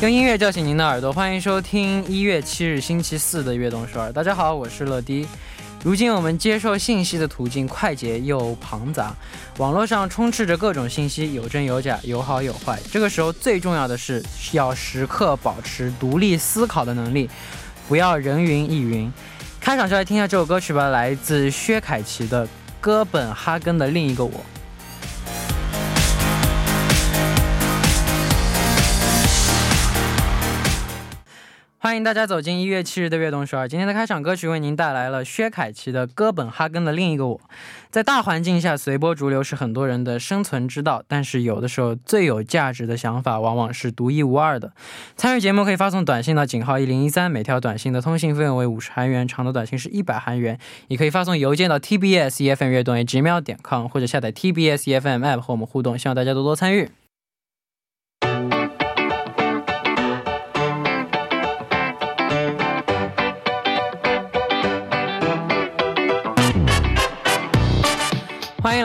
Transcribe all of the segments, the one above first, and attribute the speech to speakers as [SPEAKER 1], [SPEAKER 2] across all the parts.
[SPEAKER 1] 用音乐叫醒您的耳朵，欢迎收听一月七日星期四的《悦动首尔》。大家好，我是乐迪。如今我们接受信息的途径快捷又庞杂，网络上充斥着各种信息，有真有假，有好有坏。这个时候最重要的是要时刻保持独立思考的能力，不要人云亦云。开场就来听一下这首歌曲吧，来自薛凯琪的《哥本哈根的另一个我》。欢迎大家走进一月七日的悦动首尔。今天的开场歌曲为您带来了薛凯琪的《哥本哈根的另一个我》。在大环境下随波逐流是很多人的生存之道，但是有的时候最有价值的想法往往是独一无二的。参与节目可以发送短信到井号一零一三，每条短信的通信费用为五十韩元，长的短信是一百韩元。也可以发送邮件到 tbs efm 悦动 gmail 点 com，或者下载 tbs efm app 和我们互动。希望大家多多参与。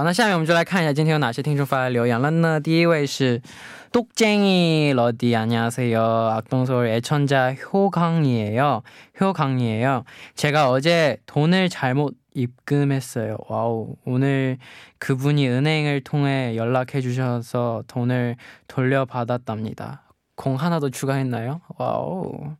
[SPEAKER 1] 好，那下面我们就来看一下今天有哪些听众发来留言了呢？第一位是。 똑쟁이 러디 안녕하세요. 악동서울 애천자 효강이에요. 효강이에요. 제가 어제 돈을 잘못 입금했어요. 와우. 오늘 그분이 은행을 통해 연락해 주셔서 돈을 돌려받았답니다. 공 하나 더 추가했나요? 와우.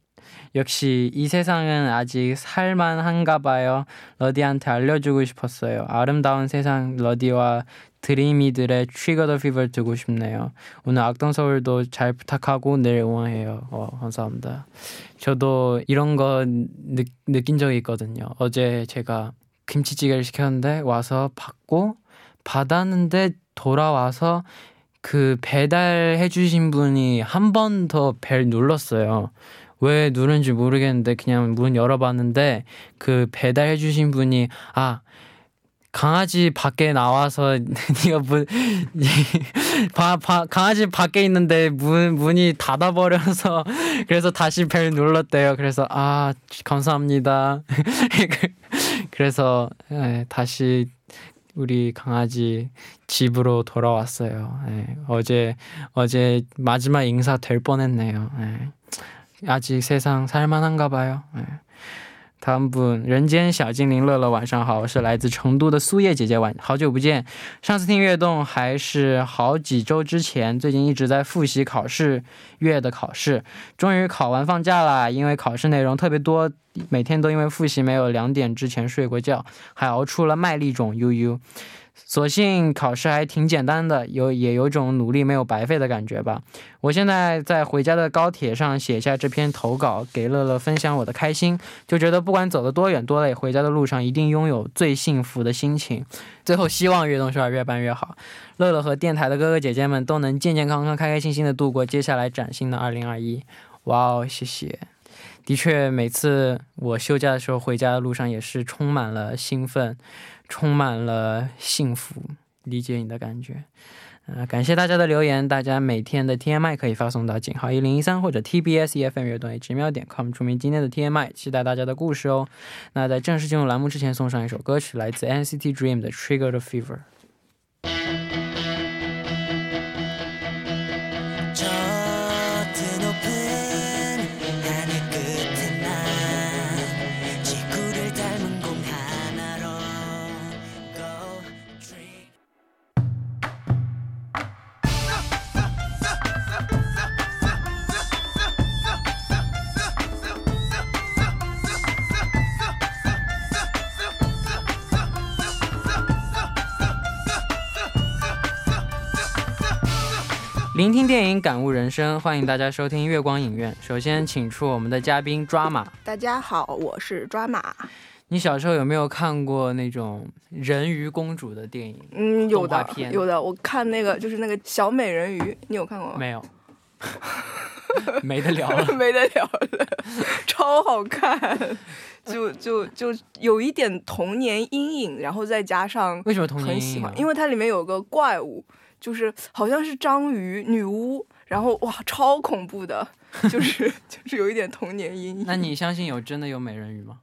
[SPEAKER 1] 역시 이 세상은 아직 살만한가 봐요. 러디한테 알려주고 싶었어요. 아름다운 세상 러디와 드리미들의 트리거 더 피버 듣고 싶네요. 오늘 악동 서울도 잘 부탁하고 내일 응원해요. 어, 감사합니다. 저도 이런 거 느, 느낀 적이 있거든요. 어제 제가 김치찌개를 시켰는데 와서 받고 받았는데 돌아와서 그 배달해 주신 분이 한 번 더 벨 눌렀어요. 왜 누른지 모르겠는데 그냥 문 열어봤는데 그 배달해 주신 분이 아 강아지 밖에 나와서 네가 문 바, 바, 강아지 밖에 있는데 문 문이 닫아 버려서 그래서 다시 벨 눌렀대요. 그래서 아 감사합니다. 그래서 네, 다시 우리 강아지 집으로 돌아왔어요. 네, 어제 어제 마지막 인사 될 뻔했네요. 네. 아직 세상 살만한가 봐요. 他们不，人间小精灵乐乐晚上好，我是来自成都的苏叶姐姐，晚好久不见。上次听悦动还是好几周之前，最近一直在复习考试月的考试，终于考完放假啦。因为考试内容特别多，每天都因为复习没有两点之前睡过觉，还熬出了麦粒肿悠悠。 所幸考试还挺简单的，有也有种努力没有白费的感觉吧。我现在在回家的高铁上写下这篇投稿，给乐乐分享我的开心，就觉得不管走得多远多累，回家的路上一定拥有最幸福的心情。最后希望悦动少儿越办越好，乐乐和电台的哥哥姐姐们都能健健康康、开开心心的度过接下来崭新的二零二一。哇哦，谢谢。的确，每次我休假的时候回家的路上也是充满了兴奋。充满了幸福，理解你的感觉。呃，感谢大家的留言，大家每天的 TMI 可以发送到井号一零一三或者 TBS EFM 乐动直瞄点 com，注明今天的 TMI，期待大家的故事哦。那在正式进入栏目之前，送上一首歌曲，来自 NCT Dream 的 Trigger 的 Fever。感悟人生，欢迎大家收听月光影院。首先，请出我们的嘉宾抓马。
[SPEAKER 2] 大家好，我是抓马。
[SPEAKER 1] 你小时候有没有看过那种人鱼公主的电影？
[SPEAKER 2] 嗯，有的，有的。我看那个就是那个小美人鱼，你有看过吗？
[SPEAKER 1] 没有。没得聊了。
[SPEAKER 2] 没得聊了，超好看，就就就有一点童年阴影，然后再加上
[SPEAKER 1] 为什么童年阴影啊？
[SPEAKER 2] 因为它里面有个怪物，就是好像是章鱼女巫，然后哇，超恐怖的，就是 就是有一点童年阴影。
[SPEAKER 1] 那你相信有真的有美人鱼吗？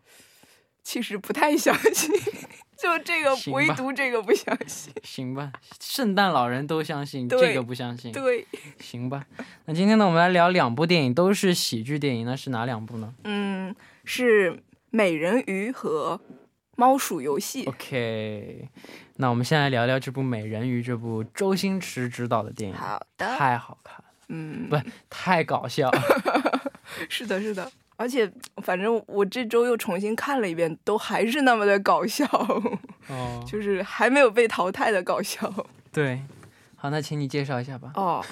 [SPEAKER 2] 其实不太相信，就这个唯独这个不相信。
[SPEAKER 1] 行吧，圣诞老人都相信，这个不相信。
[SPEAKER 2] 对，
[SPEAKER 1] 行吧，那今天呢，我们来聊两部电影，都是喜剧电影，那是哪两部呢
[SPEAKER 2] 嗯，是美人鱼和猫鼠游戏。
[SPEAKER 1] ？OK，那我们先来聊聊这部《美人鱼》这部周星驰执导的电影，
[SPEAKER 2] 好的，
[SPEAKER 1] 太好看了，
[SPEAKER 2] 嗯，
[SPEAKER 1] 不太搞笑。
[SPEAKER 2] 是的，是的。而且，反正我这周又重新看了一遍，都还是那么的搞笑，
[SPEAKER 1] 哦，
[SPEAKER 2] 就是还没有被淘汰的搞笑。
[SPEAKER 1] 对，好，那请你介绍一下吧。
[SPEAKER 2] 哦，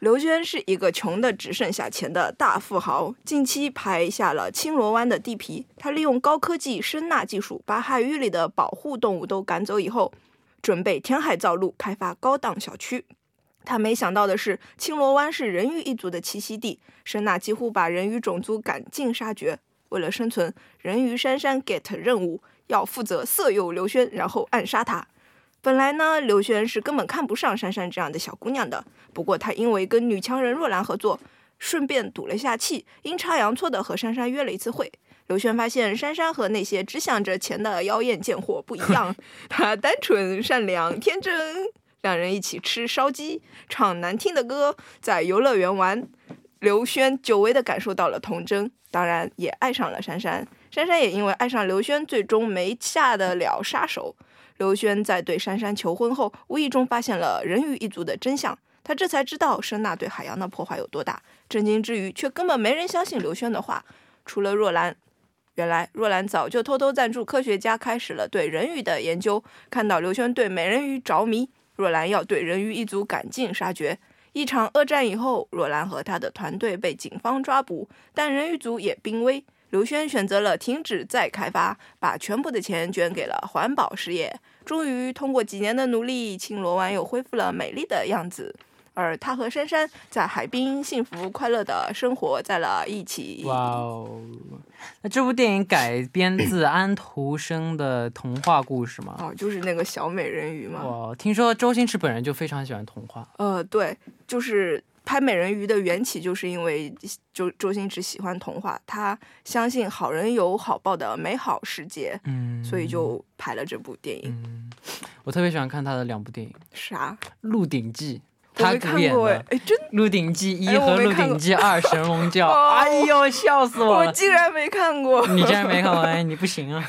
[SPEAKER 2] 刘娟是一个穷的只剩下钱的大富豪，近期拍下了青罗湾的地皮。他利用高科技声纳技术，把海域里的保护动物都赶走以后，准备填海造陆，开发高档小区。他没想到的是，青罗湾是人鱼一族的栖息地，声呐几乎把人鱼种族赶尽杀绝。为了生存，人鱼珊珊 get 任务要负责色诱刘轩，然后暗杀他。本来呢，刘轩是根本看不上珊珊这样的小姑娘的，不过他因为跟女强人若兰合作，顺便赌了下气，阴差阳错的和珊珊约了一次会。刘轩发现珊珊和那些只想着钱的妖艳贱货不一样，她单纯、善良、天真。两人一起吃烧鸡，唱难听的歌，在游乐园玩。刘轩久违地感受到了童真，当然也爱上了珊珊。珊珊也因为爱上刘轩，最终没下得了杀手。刘轩在对珊珊求婚后，无意中发现了人鱼一族的真相，他这才知道声呐对海洋的破坏有多大。震惊之余，却根本没人相信刘轩的话，除了若兰。原来若兰早就偷偷赞助科学家，开始了对人鱼的研究。看到刘轩对美人鱼着迷，若兰要对人鱼一族赶尽杀绝。一场恶战以后，若兰和他的团队被警方抓捕，但人鱼族也濒危。刘轩选择了停止再开发，把全部的钱捐给了环保事业。终于，通过几年的努力，青罗湾又恢复了美丽的样子。而他和珊珊在海滨幸福快乐的生活在了一起。
[SPEAKER 1] 哇哦，那这部电影改编自 安徒生的童话故事吗？
[SPEAKER 2] 哦，就是那个小美人鱼嘛。
[SPEAKER 1] 哇，听说周星驰本人就非常喜欢童话。
[SPEAKER 2] 呃，对，就是拍美人鱼的缘起，就是因为周周星驰喜欢童话，他相信好人有好报的美好世界，
[SPEAKER 1] 嗯，
[SPEAKER 2] 所以就拍了这部电影。
[SPEAKER 1] 嗯，我特别喜欢看他的两部电影，
[SPEAKER 2] 啥？
[SPEAKER 1] 《鹿鼎记》，他主演
[SPEAKER 2] 看过哎
[SPEAKER 1] 的，
[SPEAKER 2] 哎，真《
[SPEAKER 1] 鹿鼎记一》和《鹿鼎记二 》神龙教，
[SPEAKER 2] 哦
[SPEAKER 1] 哎呦，笑死我了我！
[SPEAKER 2] 竟然没看过。
[SPEAKER 1] 你竟然没看过，哎，你不行啊！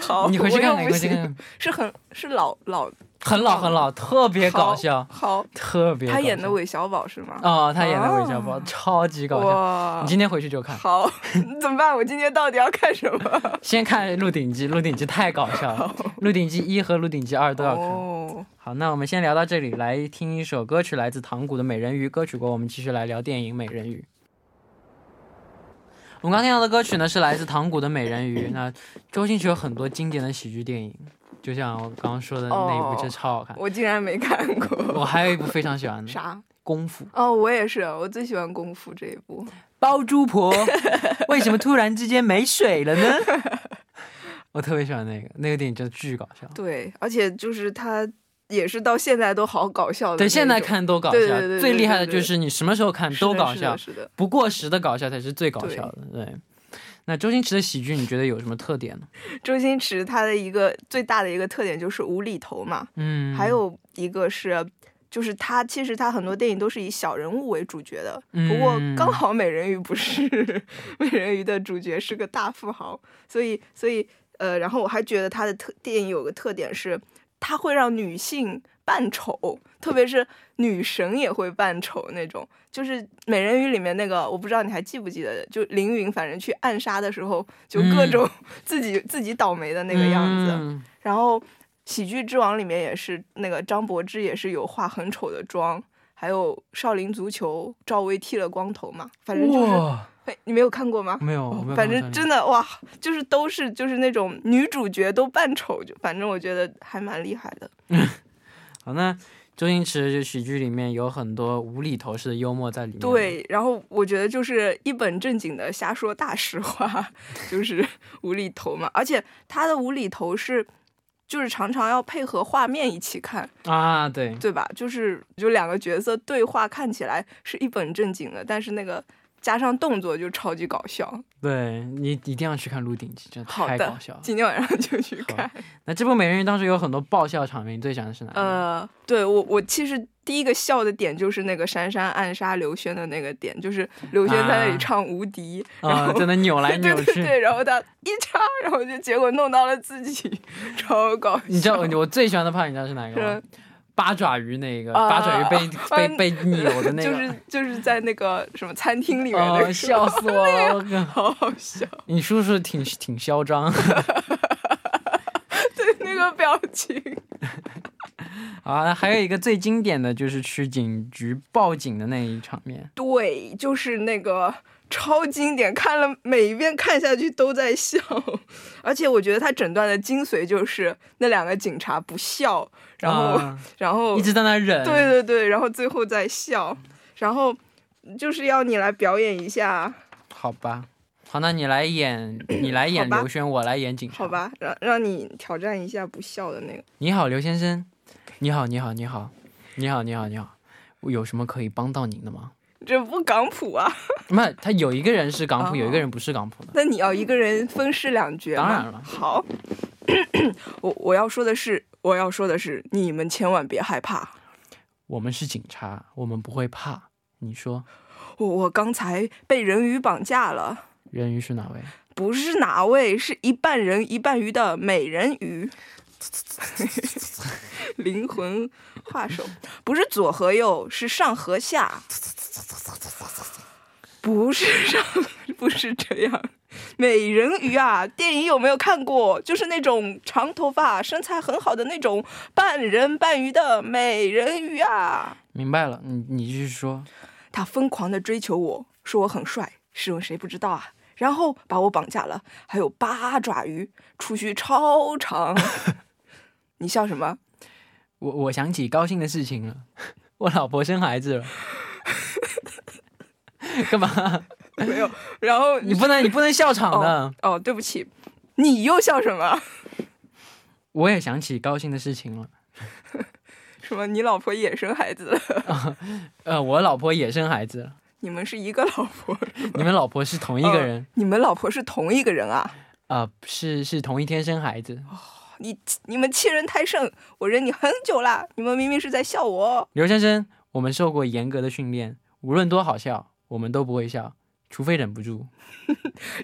[SPEAKER 2] 好，
[SPEAKER 1] 你回去看看，你回去看看，
[SPEAKER 2] 是很是老老
[SPEAKER 1] 很老很老，特别搞笑，
[SPEAKER 2] 好，
[SPEAKER 1] 特别。
[SPEAKER 2] 他演的韦小宝是吗？
[SPEAKER 1] 哦，他演的韦小宝
[SPEAKER 2] 哦
[SPEAKER 1] 超级搞笑。你，今天回去就看，
[SPEAKER 2] 好，怎么办？我今天到底要看什么？
[SPEAKER 1] 先看《鹿鼎记》，《鹿鼎记》太搞笑了，《鹿鼎记一》和《鹿鼎记二》都要看。
[SPEAKER 2] 哦，
[SPEAKER 1] 好，那我们先聊到这里，来听一首歌曲，来自唐古的《美人鱼》。歌曲过后，我们继续来聊电影《美人鱼》。我们刚听到的歌曲呢，是来自唐古的《美人鱼》。那周星驰有很多经典的喜剧电影，就像我刚刚说的那一部，
[SPEAKER 2] 哦
[SPEAKER 1] 就超好看。
[SPEAKER 2] 我竟然没看过。
[SPEAKER 1] 我还有一部非常喜欢的《
[SPEAKER 2] 啥？
[SPEAKER 1] 功夫》，
[SPEAKER 2] 哦，我也是，我最喜欢功夫这一部。
[SPEAKER 1] 包租婆 为什么突然之间没水了呢？我特别喜欢那个，那个电影真的巨搞笑。
[SPEAKER 2] 对，而且就是他也是到现在都好搞笑的
[SPEAKER 1] 对，现在看都搞笑，
[SPEAKER 2] 对对对对
[SPEAKER 1] 最厉害的就是你什么时候看都搞笑，
[SPEAKER 2] 是的。
[SPEAKER 1] 不过时的搞笑才是最搞笑的。对，那周星驰的喜剧你觉得有什么特点呢？
[SPEAKER 2] 周星驰他的一个最大的一个特点就是无厘头嘛，
[SPEAKER 1] 嗯，
[SPEAKER 2] 还有一个是。就是他，其实他很多电影都是以小人物为主角的，
[SPEAKER 1] 嗯
[SPEAKER 2] 不过刚好美人鱼不是，美人鱼的主角是个大富豪，所以所以呃，然后我还觉得他的特电影有个特点是，他会让女性扮丑，特别是女神也会扮丑那种。就是美人鱼里面那个，我不知道你还记不记得，就凌云反正去暗杀的时候，就各
[SPEAKER 1] 嗯
[SPEAKER 2] 种自己、自己倒霉的那个样子。
[SPEAKER 1] 嗯
[SPEAKER 2] 然后《喜剧之王》里面也是那个张柏芝也是有化很丑的妆，还有《少林足球》赵薇剃了光头嘛，反正就是，你没有看过吗？
[SPEAKER 1] 没有，我没有
[SPEAKER 2] 反正真的哇，就是都是就是那种女主角都扮丑，就反正我觉得还蛮厉害的。
[SPEAKER 1] 好，那周星驰就喜剧里面有很多无厘头式的幽默在里面。，
[SPEAKER 2] 对，然后我觉得就是一本正经的瞎说大实话，就是无厘头嘛。而且他的无厘头是，就是常常要配合画面一起看，
[SPEAKER 1] 啊，对，
[SPEAKER 2] 对吧？就是就两个角色对话看起来是一本正经的，但是那个加上动作就超级搞笑。
[SPEAKER 1] 对你一定要去看《鹿鼎记》，真的太搞笑了。
[SPEAKER 2] 今天晚上就去看。
[SPEAKER 1] 那这部《美人鱼》当时有很多爆笑场面，你最喜欢的是哪个？
[SPEAKER 2] 呃，对我我其实第一个笑的点就是那个珊珊暗杀刘轩的那个点，就是刘轩在那里
[SPEAKER 1] 啊
[SPEAKER 2] 唱《无敌》然
[SPEAKER 1] 啊，
[SPEAKER 2] 后
[SPEAKER 1] 真的扭来 扭去。
[SPEAKER 2] 对对对，然后他一插，然后就结果弄到了自己，超搞笑。
[SPEAKER 1] 你知道我最喜欢的 part 你知道是哪个吗
[SPEAKER 2] 是？
[SPEAKER 1] 八爪鱼那个，
[SPEAKER 2] 啊
[SPEAKER 1] 八爪鱼被
[SPEAKER 2] 啊
[SPEAKER 1] 被被扭的那个，
[SPEAKER 2] 就是就是在那个什么餐厅里面的
[SPEAKER 1] 笑死我了！
[SPEAKER 2] 好好笑，
[SPEAKER 1] 你叔叔挺挺嚣张。
[SPEAKER 2] 对那个表情。
[SPEAKER 1] 好，那还有一个最经典的就是去警局报警的那一场面。
[SPEAKER 2] 对，就是那个超经典，看了每一遍看下去都在笑，而且我觉得他整段的精髓就是那两个警察不笑，然后、
[SPEAKER 1] 啊
[SPEAKER 2] 然后
[SPEAKER 1] 一直在那忍。
[SPEAKER 2] 对对对，然后最后再笑，然后就是要你来表演一下，
[SPEAKER 1] 好吧。好，那你来演，你来演刘轩，我来演警察。
[SPEAKER 2] 好。吧？让让你挑战一下不笑的那个。
[SPEAKER 1] 你好，刘先生。你好，你好，你好，你好，你好，你好。我有什么可以帮到您的吗？
[SPEAKER 2] 这不港普啊？
[SPEAKER 1] 那，他有一个人是港普，
[SPEAKER 2] 哦
[SPEAKER 1] 有一个人不是港普的。
[SPEAKER 2] 那你要一个人分饰两角
[SPEAKER 1] 当然了
[SPEAKER 2] 好，我我要说的是，我要说的是，你们千万别害怕。
[SPEAKER 1] 我们是警察，我们不会怕。你说，
[SPEAKER 2] 我我刚才被人鱼绑架了，
[SPEAKER 1] 人鱼是哪位？
[SPEAKER 2] 不是哪位，是一半人一半鱼的美人鱼。灵魂画手不是左和右，是上和下。不是这样，不是这样。美人鱼啊，电影有没有看过？就是那种长头发、身材很好的那种半人半鱼的美人鱼啊。
[SPEAKER 1] 明白了，你你继续说。
[SPEAKER 2] 他疯狂的追求我，说我很帅，试问谁不知道啊？然后把我绑架了，还有八爪鱼，触须超长。你笑什么？
[SPEAKER 1] 我我想起高兴的事情了，我老婆生孩子了。干嘛？
[SPEAKER 2] 没有。然后
[SPEAKER 1] 你不能你不能笑场的。
[SPEAKER 2] 哦，对不起，你又笑什么？
[SPEAKER 1] 我也想起高兴的事情了。
[SPEAKER 2] 什么？你老婆也生孩子了？
[SPEAKER 1] 呃，我老婆也生孩子了。
[SPEAKER 2] 你们是一个老婆？
[SPEAKER 1] 你们老婆是同一个人
[SPEAKER 2] 哦你们老婆是同一个人啊？
[SPEAKER 1] 啊、是是同一天生孩子。
[SPEAKER 2] 你你们欺人太甚！我忍你很久啦，你们明明是在笑我。
[SPEAKER 1] 刘先生，我们受过严格的训练，无论多好笑，我们都不会笑，除非忍不住。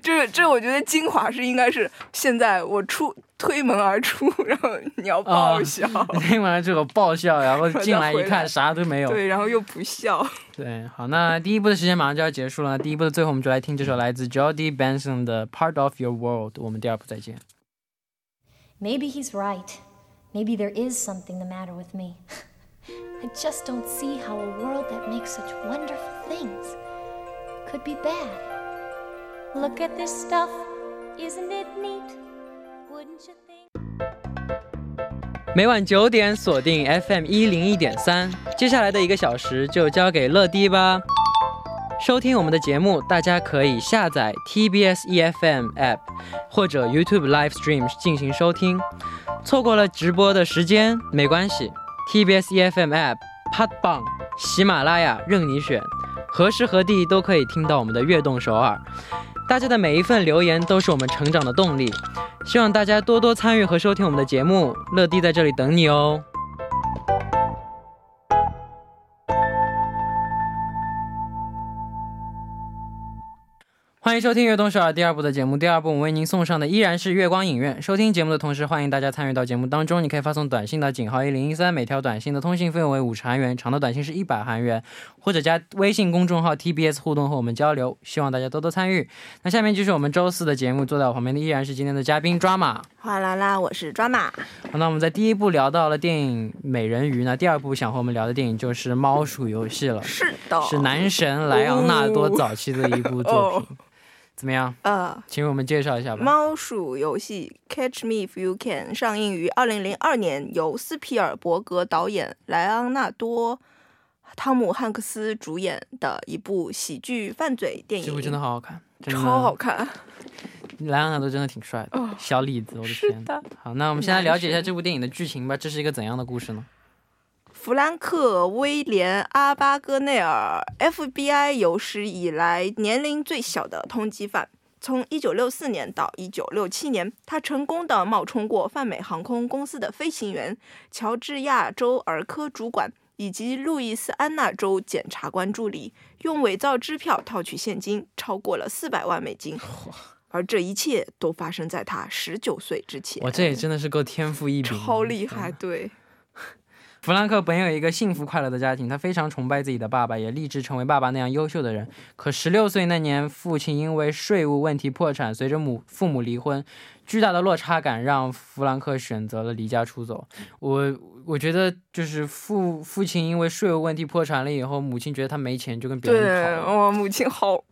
[SPEAKER 2] 这这，我觉得精华是应该是现在我出推门而出，然后你要爆笑，
[SPEAKER 1] 听完了这个爆笑，然后进来一看啥都没有。
[SPEAKER 2] 对，然后又不笑。
[SPEAKER 1] 对，好，那第一部的时间马上就要结束了。第一部的最后，我们就来听这首来自 Jody Benson 的《Part of Your World》。我们第二部再见。
[SPEAKER 3] Maybe he's right. Maybe there is something the matter with me. I just don't see how a world that makes such wonderful things could be bad. Look at this stuff. Isn't it neat? Wouldn't you think?
[SPEAKER 1] 每晚九点锁定 FM 一零一点三，接下来的一个小时就交给乐迪吧。收听我们的节目，大家可以下载 TBS EFM App 或者 YouTube Live Stream 进行收听。错过了直播的时间没关系，TBS EFM App、Podbang、喜马拉雅任你选，何时何地都可以听到我们的悦动首尔。大家的每一份留言都是我们成长的动力，希望大家多多参与和收听我们的节目。乐迪在这里等你哦。欢迎收听《悦动首尔》第二部的节目。第二部我为您送上的依然是月光影院。收听节目的同时，欢迎大家参与到节目当中。你可以发送短信到井号一零一三，每条短信的通信费用为五十韩元，长的短信是一百韩元，或者加微信公众号 TBS 互动和我们交流。希望大家多多参与。那下面就是我们周四的节目，坐在我旁边的依然是今天的嘉宾抓马。
[SPEAKER 2] 哗啦啦，我是抓马。
[SPEAKER 1] 那我们在第一部聊到了电影《美人鱼》呢，第二部想和我们聊的电影就是《猫鼠游戏》了。
[SPEAKER 2] 是的，
[SPEAKER 1] 是男神莱昂纳多早期的一部作品。怎么样？
[SPEAKER 2] 呃，
[SPEAKER 1] 请为我们介绍一下吧。
[SPEAKER 2] 猫鼠游戏《Catch Me If You Can》上映于二零零二年，由斯皮尔伯格导演，莱昂纳多·汤姆汉克斯主演的一部喜剧犯罪电影。
[SPEAKER 1] 这部真的好好看，
[SPEAKER 2] 超好看。
[SPEAKER 1] 莱昂纳多真的挺帅的，
[SPEAKER 2] 哦
[SPEAKER 1] 小李子，我的
[SPEAKER 2] 是
[SPEAKER 1] 天！
[SPEAKER 2] 的，
[SPEAKER 1] 好，那我们先来了解一下这部电影的剧情吧。这是一个怎样的故事呢？
[SPEAKER 2] 弗兰克·威廉·阿巴戈内尔，FBI 有史以来年龄最小的通缉犯。从1964年到1967年，他成功的冒充过泛美航空公司的飞行员、乔治亚州儿科主管以及路易斯安那州检察官助理，用伪造支票套取现金超过了400万美金。而这一切都发生在他19岁之前。
[SPEAKER 1] 哇，这也真的是够天赋异禀，
[SPEAKER 2] 超厉害，对。
[SPEAKER 1] 弗兰克本有一个幸福快乐的家庭，他非常崇拜自己的爸爸，也立志成为爸爸那样优秀的人。可十六岁那年，父亲因为税务问题破产，随着母父母离婚，巨大的落差感让弗兰克选择了离家出走。我我觉得就是父父亲因为税务问题破产了以后，母亲觉得他没钱，就跟别人
[SPEAKER 2] 对，
[SPEAKER 1] 跑了。
[SPEAKER 2] 我母亲好，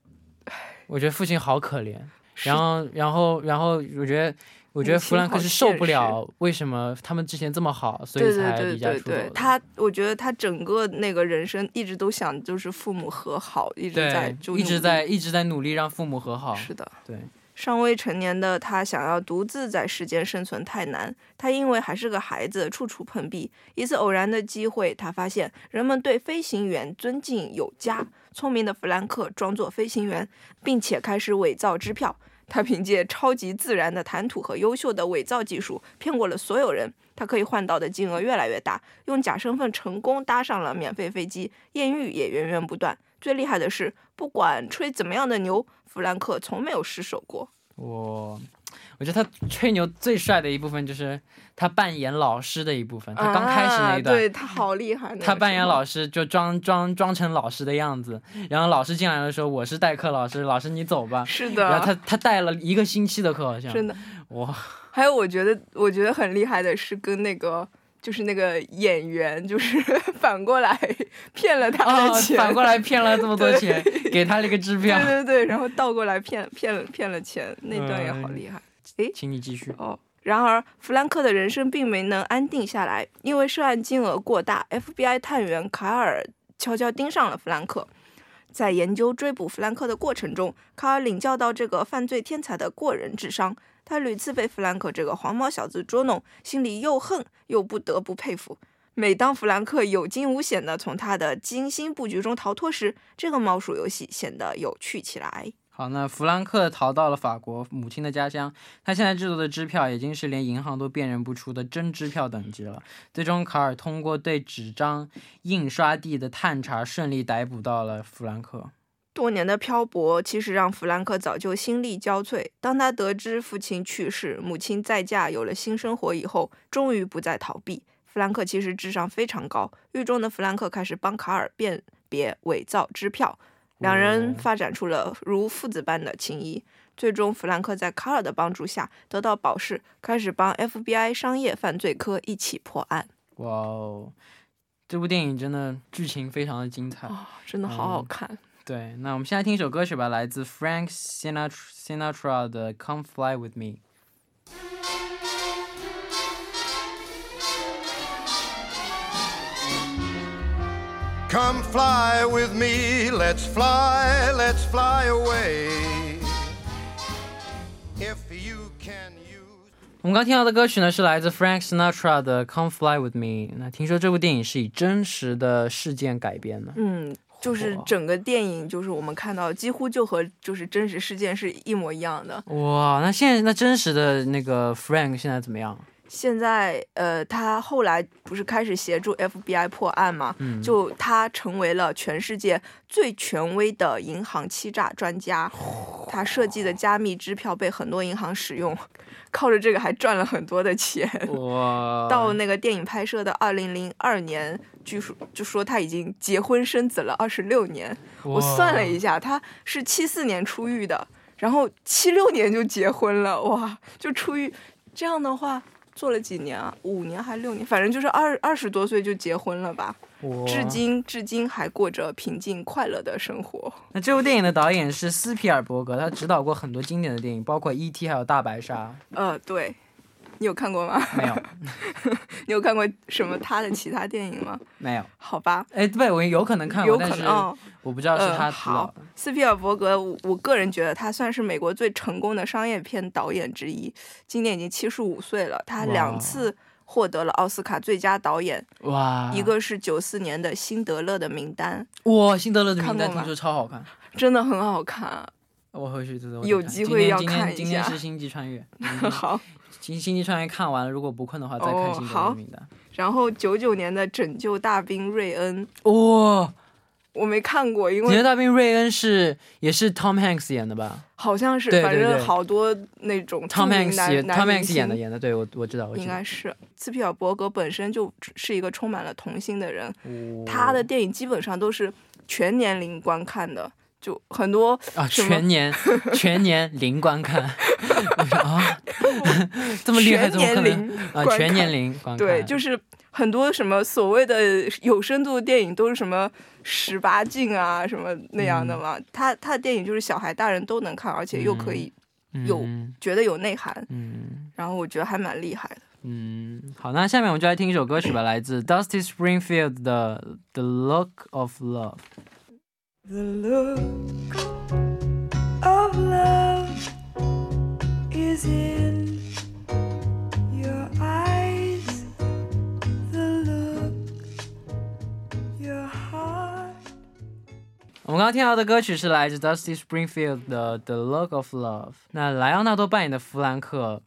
[SPEAKER 1] 我觉得父亲好可怜。然后，然后，然后，我觉得，我觉得弗兰克是受不了为什么他们之前这么好，所以才离家
[SPEAKER 2] 对对。他我觉得他整个那个人生一直都想就是父母和好，一直在，就
[SPEAKER 1] 一直在一直在努力让父母和好。
[SPEAKER 2] 是的。
[SPEAKER 1] 对，
[SPEAKER 2] 尚未成年的他想要独自在世间生存太难，他因为还是个孩子，处处碰壁。一次偶然的机会，他发现人们对飞行员尊敬有加。聪明的弗兰克装作飞行员，并且开始伪造支票。他凭借超级自然的谈吐和优秀的伪造技术，骗过了所有人。他可以换到的金额越来越大，用假身份成功搭上了免费飞机，艳遇也源源不断。最厉害的是，不管吹怎么样的牛，弗兰克从没有失手过。
[SPEAKER 1] 我我觉得他吹牛最帅的一部分就是他扮演老师的一部分。他刚开始那一段，
[SPEAKER 2] 啊、对他好厉害。
[SPEAKER 1] 他扮演老
[SPEAKER 2] 师，
[SPEAKER 1] 就装装装成老师的样子，然后老师进来的时候，我是代课老师，老师你走吧。
[SPEAKER 2] 是的。
[SPEAKER 1] 然后他他带了一个星期的课，好像
[SPEAKER 2] 真的
[SPEAKER 1] 哇。
[SPEAKER 2] 还有我觉得我觉得很厉害的是跟那个。就是那个演员，就是 反过来骗了他的钱，
[SPEAKER 1] 哦、反过来骗了这么多钱，给他了一个支票。
[SPEAKER 2] 对对对，然后倒过来骗骗了骗了钱，那段也好厉害。诶，
[SPEAKER 1] 请你继续。
[SPEAKER 2] 哦，然而弗兰克的人生并没能安定下来，因为涉案金额过大，FBI 探员卡尔悄悄盯上了弗兰克。在研究追捕弗兰克的过程中，卡尔领教到这个犯罪天才的过人智商。他屡次被弗兰克这个黄毛小子捉弄，心里又恨又不得不佩服。每当弗兰克有惊无险地从他的精心布局中逃脱时，这个猫鼠游戏显得有趣起来。
[SPEAKER 1] 好，那弗兰克逃到了法国母亲的家乡，他现在制作的支票已经是连银行都辨认不出的真支票等级了。最终，卡尔通过对纸张印刷地的探查，顺利逮捕到了弗兰克。
[SPEAKER 2] 多年的漂泊其实让弗兰克早就心力交瘁。当他得知父亲去世、母亲再嫁、有了新生活以后，终于不再逃避。弗兰克其实智商非常高，狱中的弗兰克开始帮卡尔辨别伪造支票，两人发展出了如父子般的情谊。最终，弗兰克在卡尔的帮助下得到保释，开始帮 FBI 商业犯罪科一起破案。
[SPEAKER 1] 哇哦，这部电影真的剧情非常的精彩，
[SPEAKER 2] 哦、真的好好看。
[SPEAKER 1] 嗯对，那我们现在听一首歌曲吧，来自 Frank Sinatra Sinatra 的《Come Fly with Me》。
[SPEAKER 4] Come fly with me, let's fly, let's fly away. If you can use
[SPEAKER 1] 我们刚听到的歌曲呢，是来自 Frank Sinatra 的《Come Fly with Me》。那听说这部电影是以真实的事件改编的。
[SPEAKER 2] 嗯，就是整个电影，就是我们看到几乎就和就是真实事件是一模一样的。
[SPEAKER 1] 哇，那现在那真实的那个 Frank 现在怎么样？
[SPEAKER 2] 现在呃，他后来不是开始协助 FBI 破案嘛？
[SPEAKER 1] 嗯，
[SPEAKER 2] 就他成为了全世界最权威的银行欺诈专家。他设计的加密支票被很多银行使用，靠着这个还赚了很多的钱。
[SPEAKER 1] 哇，
[SPEAKER 2] 到那个电影拍摄的二零零二年，据说就说他已经结婚生子了二十六年。我算了一下，他是七四年出狱的，然后七六年就结婚了。哇，就出狱这样的话。做了几年啊？五年还是六年？反正就是二二十多岁就结婚了吧。至今至今还过着平静快乐的生活。
[SPEAKER 1] 那这部电影的导演是斯皮尔伯格，他指导过很多经典的电影，包括《E.T.》还有《大白鲨
[SPEAKER 2] 呃，对，你有看过吗？》。
[SPEAKER 1] 没有，
[SPEAKER 2] 你有看过什么他的其他电影吗？
[SPEAKER 1] 没有。
[SPEAKER 2] 好吧，
[SPEAKER 1] 哎，对，我有可能看过，
[SPEAKER 2] 有可
[SPEAKER 1] 但是
[SPEAKER 2] 能哦。
[SPEAKER 1] 我不知道是他
[SPEAKER 2] 嗯，好。，斯皮尔伯格，我我个人觉得他算是美国最成功的商业片导演之一，今年已经七十五岁了，他两次获得了奥斯卡最佳导演，
[SPEAKER 1] 哇，
[SPEAKER 2] 一个是九四年的《辛德勒的名单
[SPEAKER 1] 哇，辛德勒的名单听说超好看，》，
[SPEAKER 2] 真的很好看。
[SPEAKER 1] 我回去这
[SPEAKER 2] 有机会要看一下
[SPEAKER 1] 今天今天是星际穿越，
[SPEAKER 2] 好，
[SPEAKER 1] 星星际穿越看完了，如果不困的话再看
[SPEAKER 2] 哦
[SPEAKER 1] 辛德勒
[SPEAKER 2] 好。
[SPEAKER 1] 的名单。
[SPEAKER 2] 然后九九年的《拯救大兵瑞恩》，
[SPEAKER 1] 哇，
[SPEAKER 2] 我没看过，因《为《拯救
[SPEAKER 1] 大兵瑞恩》是也是 Tom Hanks 演的吧？
[SPEAKER 2] 好像是，
[SPEAKER 1] 对对
[SPEAKER 2] 反正好多那种
[SPEAKER 1] ？Tom Hanks Tom Hanks 演的演的，对我我知道，我知道。
[SPEAKER 2] 应该。是。斯皮尔伯格本身就是一个充满了童心的人，
[SPEAKER 1] 哦。
[SPEAKER 2] 他的电影基本上都是全年龄观看的，就很多
[SPEAKER 1] 啊，全年 全年零观看，啊，这么厉害，
[SPEAKER 2] 全
[SPEAKER 1] 怎么可能？啊？全年龄观看，
[SPEAKER 2] 对，就是很多什么所谓的有深度的电影都是什么十八禁啊什么那样的嘛，他他的电影就是小孩大人都能看，而且又可以有
[SPEAKER 1] 嗯。
[SPEAKER 2] 觉得有内涵，
[SPEAKER 1] 嗯。
[SPEAKER 2] 然后我觉得还蛮厉害的。
[SPEAKER 1] 嗯，好，那下面我们就来听一首歌曲吧，来自 Dusty Springfield 的《The Look of Love》。
[SPEAKER 2] The look of love is in your eyes. The look your heart.
[SPEAKER 1] 我们刚刚听到的歌曲是来自 Dusty Springfield 的《The Look of Love》。那莱昂纳多扮演的弗兰克，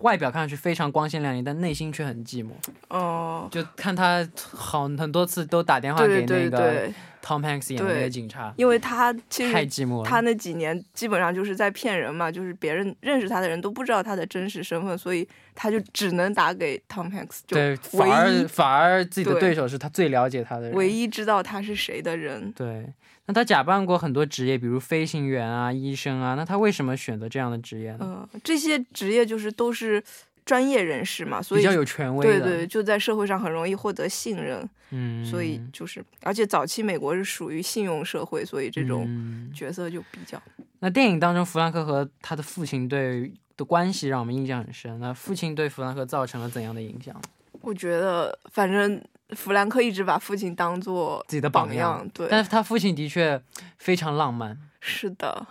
[SPEAKER 1] 外表看上去非常光鲜亮丽，但内心却很寂寞。
[SPEAKER 2] 哦，
[SPEAKER 1] 就看他好很多次都打电话给那个，Tom Hanks 演的那个警察，
[SPEAKER 2] 因为他其实
[SPEAKER 1] 太寂寞了。
[SPEAKER 2] 他那几年基本上就是在骗人嘛，就是别人认识他的人都不知道他的真实身份，所以他就只能打给 Tom Hanks，就
[SPEAKER 1] 对，反而反而自己的
[SPEAKER 2] 对
[SPEAKER 1] 对手是他最了解他的人。
[SPEAKER 2] 唯一知道他是谁的人。
[SPEAKER 1] 对，那他假扮过很多职业，比如飞行员啊、医生啊，那他为什么选择这样的职业呢？
[SPEAKER 2] 嗯、这些职业就是都是专业人士嘛，所以
[SPEAKER 1] 比较有权威的。
[SPEAKER 2] 对对，就在社会上很容易获得信任，
[SPEAKER 1] 嗯，
[SPEAKER 2] 所以就是，而且早期美国是属于信用社会，所以这种
[SPEAKER 1] 嗯
[SPEAKER 2] 角色就比较。
[SPEAKER 1] 那电影当中，弗兰克和他的父亲对的关系让我们印象很深。那父亲对弗兰克造成了怎样的影响？
[SPEAKER 2] 我觉得，反正弗兰克一直把父亲当做
[SPEAKER 1] 自己的
[SPEAKER 2] 榜
[SPEAKER 1] 榜样
[SPEAKER 2] 对，
[SPEAKER 1] 但是他父亲的确非常浪漫，
[SPEAKER 2] 是的。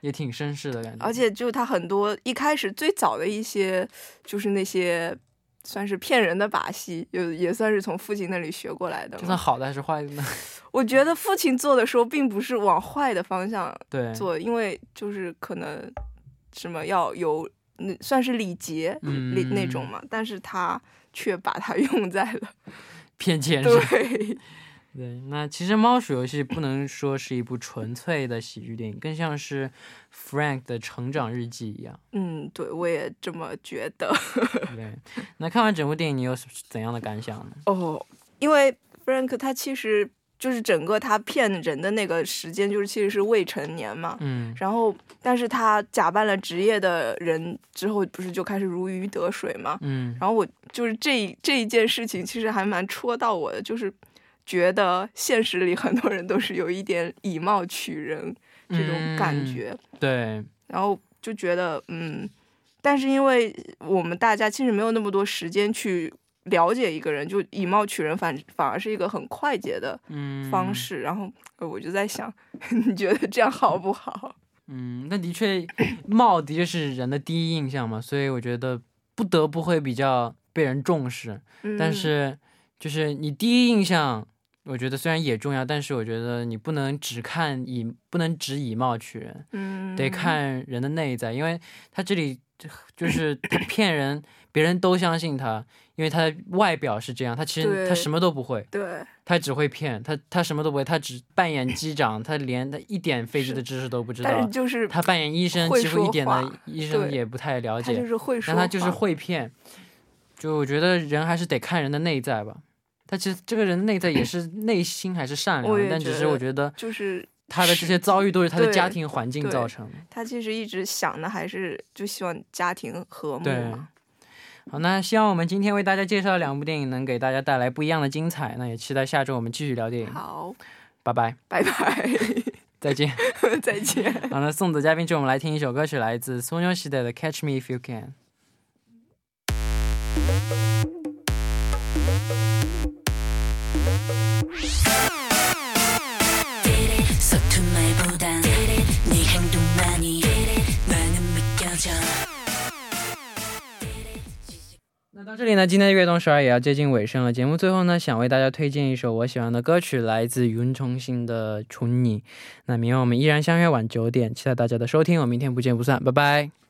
[SPEAKER 1] 也挺绅士的感觉。
[SPEAKER 2] 而且就他很多一开始最早的一些，就是那些算是骗人的把戏，也也算是从父亲那里学过来的
[SPEAKER 1] 这算。好的还是坏的呢？
[SPEAKER 2] 我觉得父亲做的时候，并不是往坏的方向
[SPEAKER 1] 对，
[SPEAKER 2] 做，因为就是可能什么要有那算是礼节
[SPEAKER 1] 嗯
[SPEAKER 2] 礼那种嘛，但是他却把它 用在了
[SPEAKER 1] 骗钱是吧
[SPEAKER 2] 对
[SPEAKER 1] 对，那其实《猫鼠游戏》不能说是一部纯粹的喜剧电影，更像是 Frank 的成长日记一样。
[SPEAKER 2] 嗯，对我也这么觉得。
[SPEAKER 1] 对，那看完整部电影，你有怎样的感想呢？
[SPEAKER 2] 哦，因为 Frank 他其实就是整个他骗人的那个时间，就是其实是未成年嘛。
[SPEAKER 1] 嗯
[SPEAKER 2] 然后，但是他假扮了职业的人之后，不是就开始如鱼得水嘛？
[SPEAKER 1] 嗯
[SPEAKER 2] 然后我就是这一这一件事情，其实还蛮戳到我的，就是觉得现实里很多人都是有一点以貌取人这种感
[SPEAKER 1] 嗯
[SPEAKER 2] 觉，
[SPEAKER 1] 对，
[SPEAKER 2] 然后就觉得嗯，但是因为我们大家其实没有那么多时间去了解一个人，就以貌取人反反而是一个很快捷的
[SPEAKER 1] 嗯
[SPEAKER 2] 方式。然后呃我就在想，你觉得这样好不好？
[SPEAKER 1] 嗯，那的确，貌的确是人的第一印象嘛，所以我觉得不得不会比较被人重视。但
[SPEAKER 2] 嗯
[SPEAKER 1] 是，就是你第一印象，我觉得虽然也重要，但是我觉得你不能只看以不能只以貌取人，
[SPEAKER 2] 嗯，
[SPEAKER 1] 得看人的内在，因为他这里就是 骗人，别人都相信他，因为他的外表是这样，他其实他什么都不会，
[SPEAKER 2] 对
[SPEAKER 1] 他只会骗，他他什么都不会，他只扮演机长，他连他一点飞机的知识都不知道
[SPEAKER 2] 是。就是
[SPEAKER 1] 他扮演医生，
[SPEAKER 2] 会
[SPEAKER 1] 几乎一点的医生也不太了解
[SPEAKER 2] 他就，是会说，
[SPEAKER 1] 但他就是会骗。就我觉得人还是得看人的内在吧。他其实这个人内在也是内心还是善良的，但只是我觉得
[SPEAKER 2] 就是
[SPEAKER 1] 他的这些遭遇都是他的家庭环境造成的。
[SPEAKER 2] 他其实一直想的还是就希望家庭和睦
[SPEAKER 1] 对
[SPEAKER 2] 嘛。
[SPEAKER 1] 好，那希望我们今天为大家介绍的两部电影能给大家带来不一样的精彩。那也期待下周我们继续聊电影。
[SPEAKER 2] 好，
[SPEAKER 1] 拜拜，
[SPEAKER 2] 拜拜，
[SPEAKER 1] 再见。
[SPEAKER 2] 再见。
[SPEAKER 1] 好，那送走嘉宾之后，我们来听一首歌曲，来自松妞时代的《Catch Me If You Can》。到这里呢，今天的悦动十二也要接近尾声了。节目最后呢，想为大家推荐一首我喜欢的歌曲，来自云重新的《宠你》。那明天我们依然相约晚九点，期待大家的收听。我明天不见不散，拜拜。